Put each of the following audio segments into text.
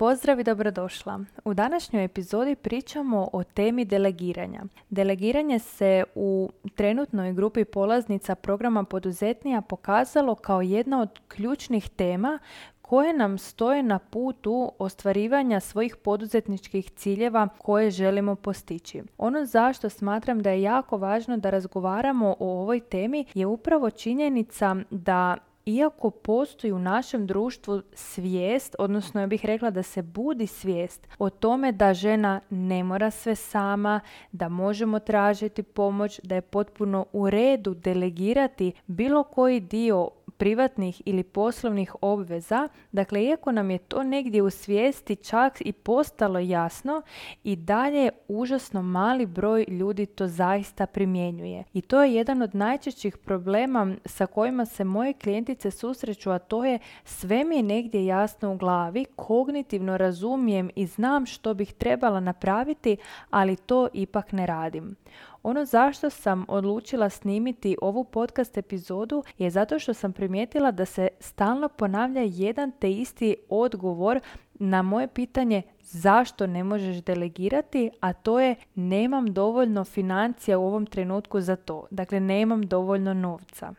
pozdrav i dobrodošla. U današnjoj epizodi pričamo o temi delegiranja. Delegiranje se u trenutnoj grupi polaznica programa poduzetnija pokazalo kao jedna od ključnih tema koje nam stoje na putu ostvarivanja svojih poduzetničkih ciljeva koje želimo postići. Ono zašto smatram da je jako važno da razgovaramo o ovoj temi je upravo činjenica da iako postoji u našem društvu svijest, odnosno ja bih rekla da se budi svijest o tome da žena ne mora sve sama, da možemo tražiti pomoć, da je potpuno u redu delegirati bilo koji dio privatnih ili poslovnih obveza. Dakle, iako nam je to negdje u svijesti čak i postalo jasno, i dalje užasno mali broj ljudi to zaista primjenjuje. I to je jedan od najčešćih problema sa kojima se moje klijentice susreću, a to je sve mi je negdje jasno u glavi, kognitivno razumijem i znam što bih trebala napraviti, ali to ipak ne radim. Ono zašto sam odlučila snimiti ovu podcast epizodu je zato što sam primijetila da se stalno ponavlja jedan te isti odgovor na moje pitanje zašto ne možeš delegirati, a to je nemam dovoljno financija u ovom trenutku za to. Dakle, nemam dovoljno novca.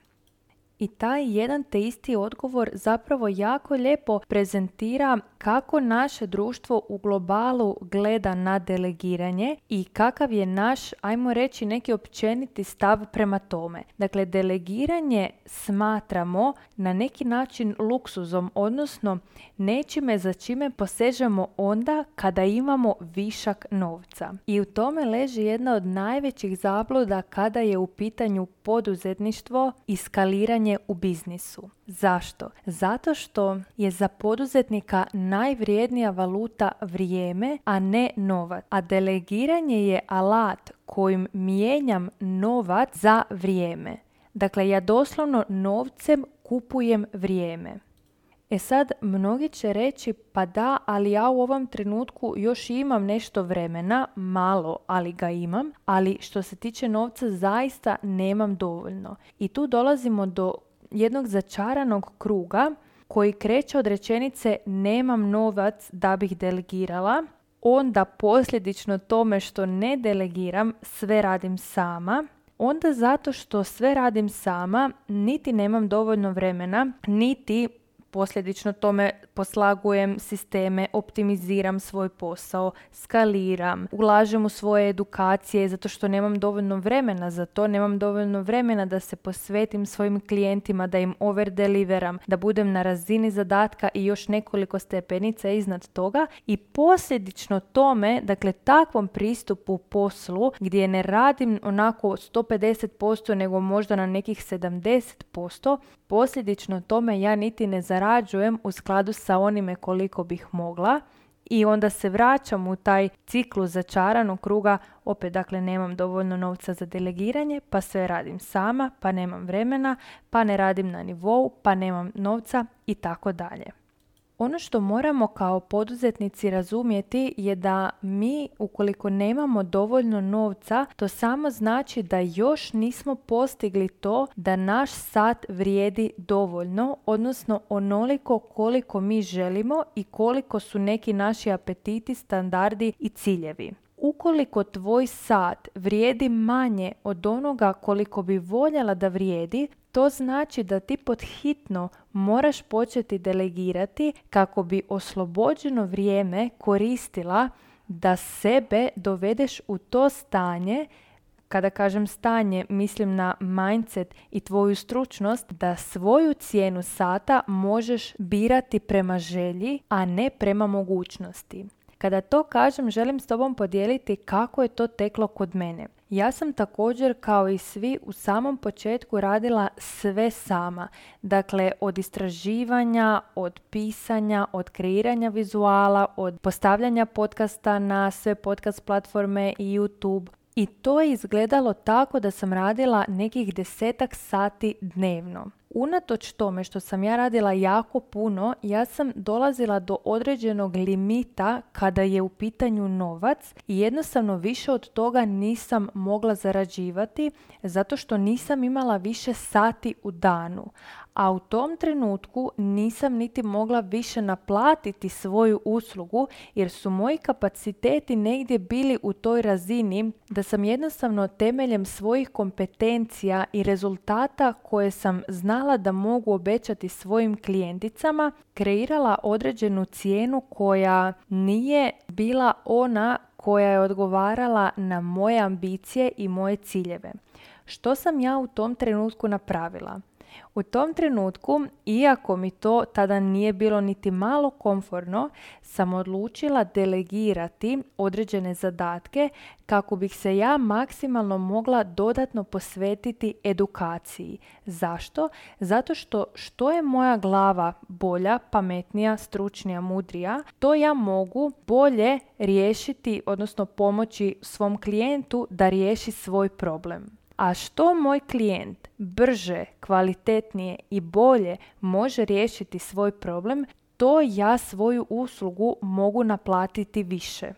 I taj jedan te isti odgovor zapravo jako lijepo prezentira kako naše društvo u globalu gleda na delegiranje i kakav je naš, ajmo reći, neki općeniti stav prema tome. Dakle, delegiranje smatramo na neki način luksuzom, odnosno nečime za čime posežemo onda kada imamo višak novca. I u tome leži jedna od najvećih zabluda kada je u pitanju poduzetništvo i skaliranje u biznisu. Zašto? Zato što je za poduzetnika najvrijednija valuta vrijeme, a ne novac. A delegiranje je alat kojim mijenjam novac za vrijeme. Dakle, ja doslovno novcem kupujem vrijeme. E sad, mnogi će reći, pa da, ali ja u ovom trenutku još imam nešto vremena, malo, ali ga imam, ali što se tiče novca zaista nemam dovoljno. I tu dolazimo do jednog začaranog kruga koji kreće od rečenice nemam novac da bih delegirala, onda posljedično tome što ne delegiram sve radim sama, onda zato što sve radim sama niti nemam dovoljno vremena, niti posljedično tome poslagujem sisteme, optimiziram svoj posao, skaliram, ulažem u svoje edukacije zato što nemam dovoljno vremena za to, nemam dovoljno vremena da se posvetim svojim klijentima, da im over deliveram, da budem na razini zadatka i još nekoliko stepenica iznad toga. I posljedično tome, dakle takvom pristupu poslu gdje ne radim onako 150% nego možda na nekih 70%, posljedično tome ja niti ne zarađujem u skladu sa onime koliko bih mogla i onda se vraćam u taj ciklus začaranog kruga, opet dakle nemam dovoljno novca za delegiranje, pa sve radim sama, pa nemam vremena, pa ne radim na nivou, pa nemam novca i tako dalje. Ono što moramo kao poduzetnici razumjeti je da mi ukoliko nemamo dovoljno novca, to samo znači da još nismo postigli to da naš sat vrijedi dovoljno, odnosno onoliko koliko mi želimo i koliko su neki naši apetiti, standardi i ciljevi. Ukoliko tvoj sat vrijedi manje od onoga koliko bi voljela da vrijedi, to znači da ti pod hitno moraš početi delegirati kako bi oslobođeno vrijeme koristila da sebe dovedeš u to stanje kada kažem stanje, mislim na mindset i tvoju stručnost, da svoju cijenu sata možeš birati prema želji, a ne prema mogućnosti. Kada to kažem, želim s tobom podijeliti kako je to teklo kod mene. Ja sam također kao i svi u samom početku radila sve sama. Dakle, od istraživanja, od pisanja, od kreiranja vizuala, od postavljanja podcasta na sve podcast platforme i YouTube. I to je izgledalo tako da sam radila nekih desetak sati dnevno. Unatoč tome što sam ja radila jako puno, ja sam dolazila do određenog limita kada je u pitanju novac i jednostavno više od toga nisam mogla zarađivati zato što nisam imala više sati u danu. A u tom trenutku nisam niti mogla više naplatiti svoju uslugu jer su moji kapaciteti negdje bili u toj razini da sam jednostavno temeljem svojih kompetencija i rezultata koje sam znala da mogu obećati svojim klijenticama kreirala određenu cijenu koja nije bila ona koja je odgovarala na moje ambicije i moje ciljeve. Što sam ja u tom trenutku napravila? U tom trenutku, iako mi to tada nije bilo niti malo komforno, sam odlučila delegirati određene zadatke kako bih se ja maksimalno mogla dodatno posvetiti edukaciji. Zašto? Zato što što je moja glava bolja, pametnija, stručnija, mudrija, to ja mogu bolje riješiti, odnosno pomoći svom klijentu da riješi svoj problem. A što moj klijent brže, kvalitetnije i bolje može riješiti svoj problem, to ja svoju uslugu mogu naplatiti više.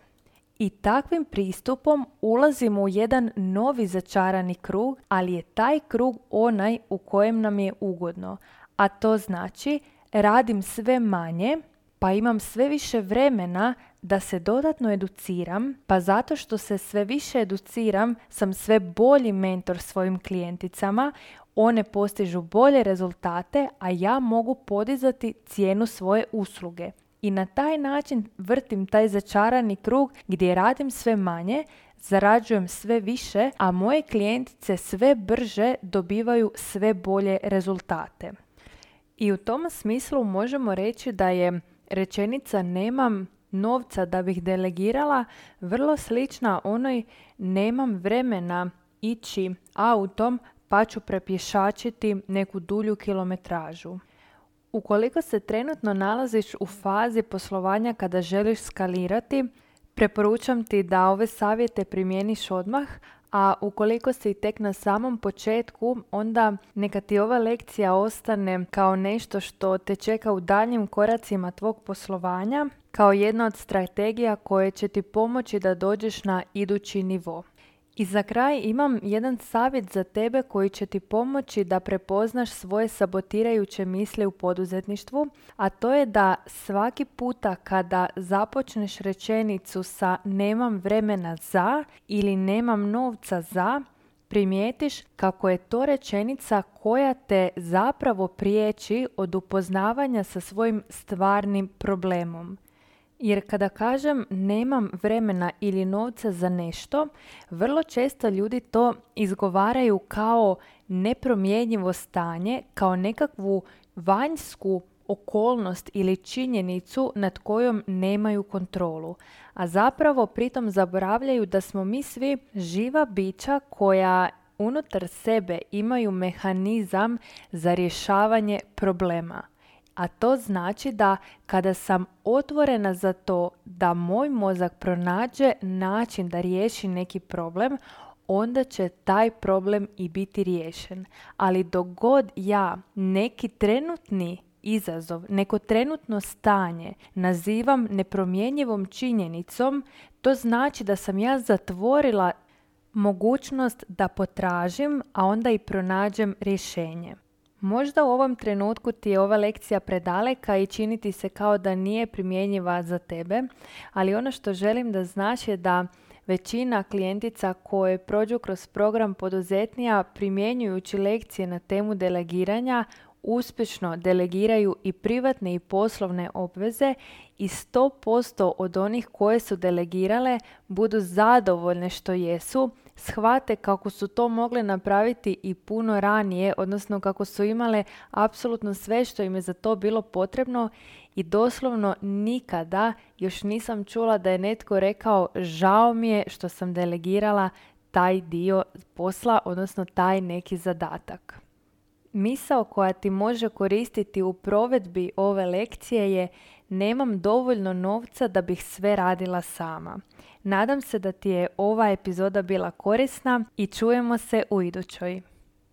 I takvim pristupom ulazimo u jedan novi začarani krug, ali je taj krug onaj u kojem nam je ugodno. A to znači radim sve manje, pa imam sve više vremena da se dodatno educiram, pa zato što se sve više educiram sam sve bolji mentor svojim klijenticama, one postižu bolje rezultate, a ja mogu podizati cijenu svoje usluge. I na taj način vrtim taj začarani krug gdje radim sve manje, zarađujem sve više, a moje klijentice sve brže dobivaju sve bolje rezultate. I u tom smislu možemo reći da je rečenica nemam novca da bih delegirala vrlo slična onoj nemam vremena ići autom pa ću prepješačiti neku dulju kilometražu. Ukoliko se trenutno nalaziš u fazi poslovanja kada želiš skalirati, preporučam ti da ove savjete primjeniš odmah, a ukoliko si tek na samom početku, onda neka ti ova lekcija ostane kao nešto što te čeka u daljnjim koracima tvog poslovanja, kao jedna od strategija koje će ti pomoći da dođeš na idući nivo. I za kraj imam jedan savjet za tebe koji će ti pomoći da prepoznaš svoje sabotirajuće misli u poduzetništvu, a to je da svaki puta kada započneš rečenicu sa nemam vremena za ili nemam novca za, primijetiš kako je to rečenica koja te zapravo priječi od upoznavanja sa svojim stvarnim problemom. Jer kada kažem nemam vremena ili novca za nešto, vrlo često ljudi to izgovaraju kao nepromjenjivo stanje, kao nekakvu vanjsku okolnost ili činjenicu nad kojom nemaju kontrolu. A zapravo pritom zaboravljaju da smo mi svi živa bića koja unutar sebe imaju mehanizam za rješavanje problema a to znači da kada sam otvorena za to da moj mozak pronađe način da riješi neki problem, onda će taj problem i biti riješen. Ali dok god ja neki trenutni izazov, neko trenutno stanje nazivam nepromjenjivom činjenicom, to znači da sam ja zatvorila mogućnost da potražim, a onda i pronađem rješenje. Možda u ovom trenutku ti je ova lekcija predaleka i čini ti se kao da nije primjenjiva za tebe, ali ono što želim da znaš je da većina klijentica koje prođu kroz program poduzetnija primjenjujući lekcije na temu delegiranja uspješno delegiraju i privatne i poslovne obveze i 100% od onih koje su delegirale budu zadovoljne što jesu shvate kako su to mogle napraviti i puno ranije, odnosno kako su imale apsolutno sve što im je za to bilo potrebno i doslovno nikada još nisam čula da je netko rekao žao mi je što sam delegirala taj dio posla, odnosno taj neki zadatak. Misao koja ti može koristiti u provedbi ove lekcije je nemam dovoljno novca da bih sve radila sama. Nadam se da ti je ova epizoda bila korisna i čujemo se u idućoj.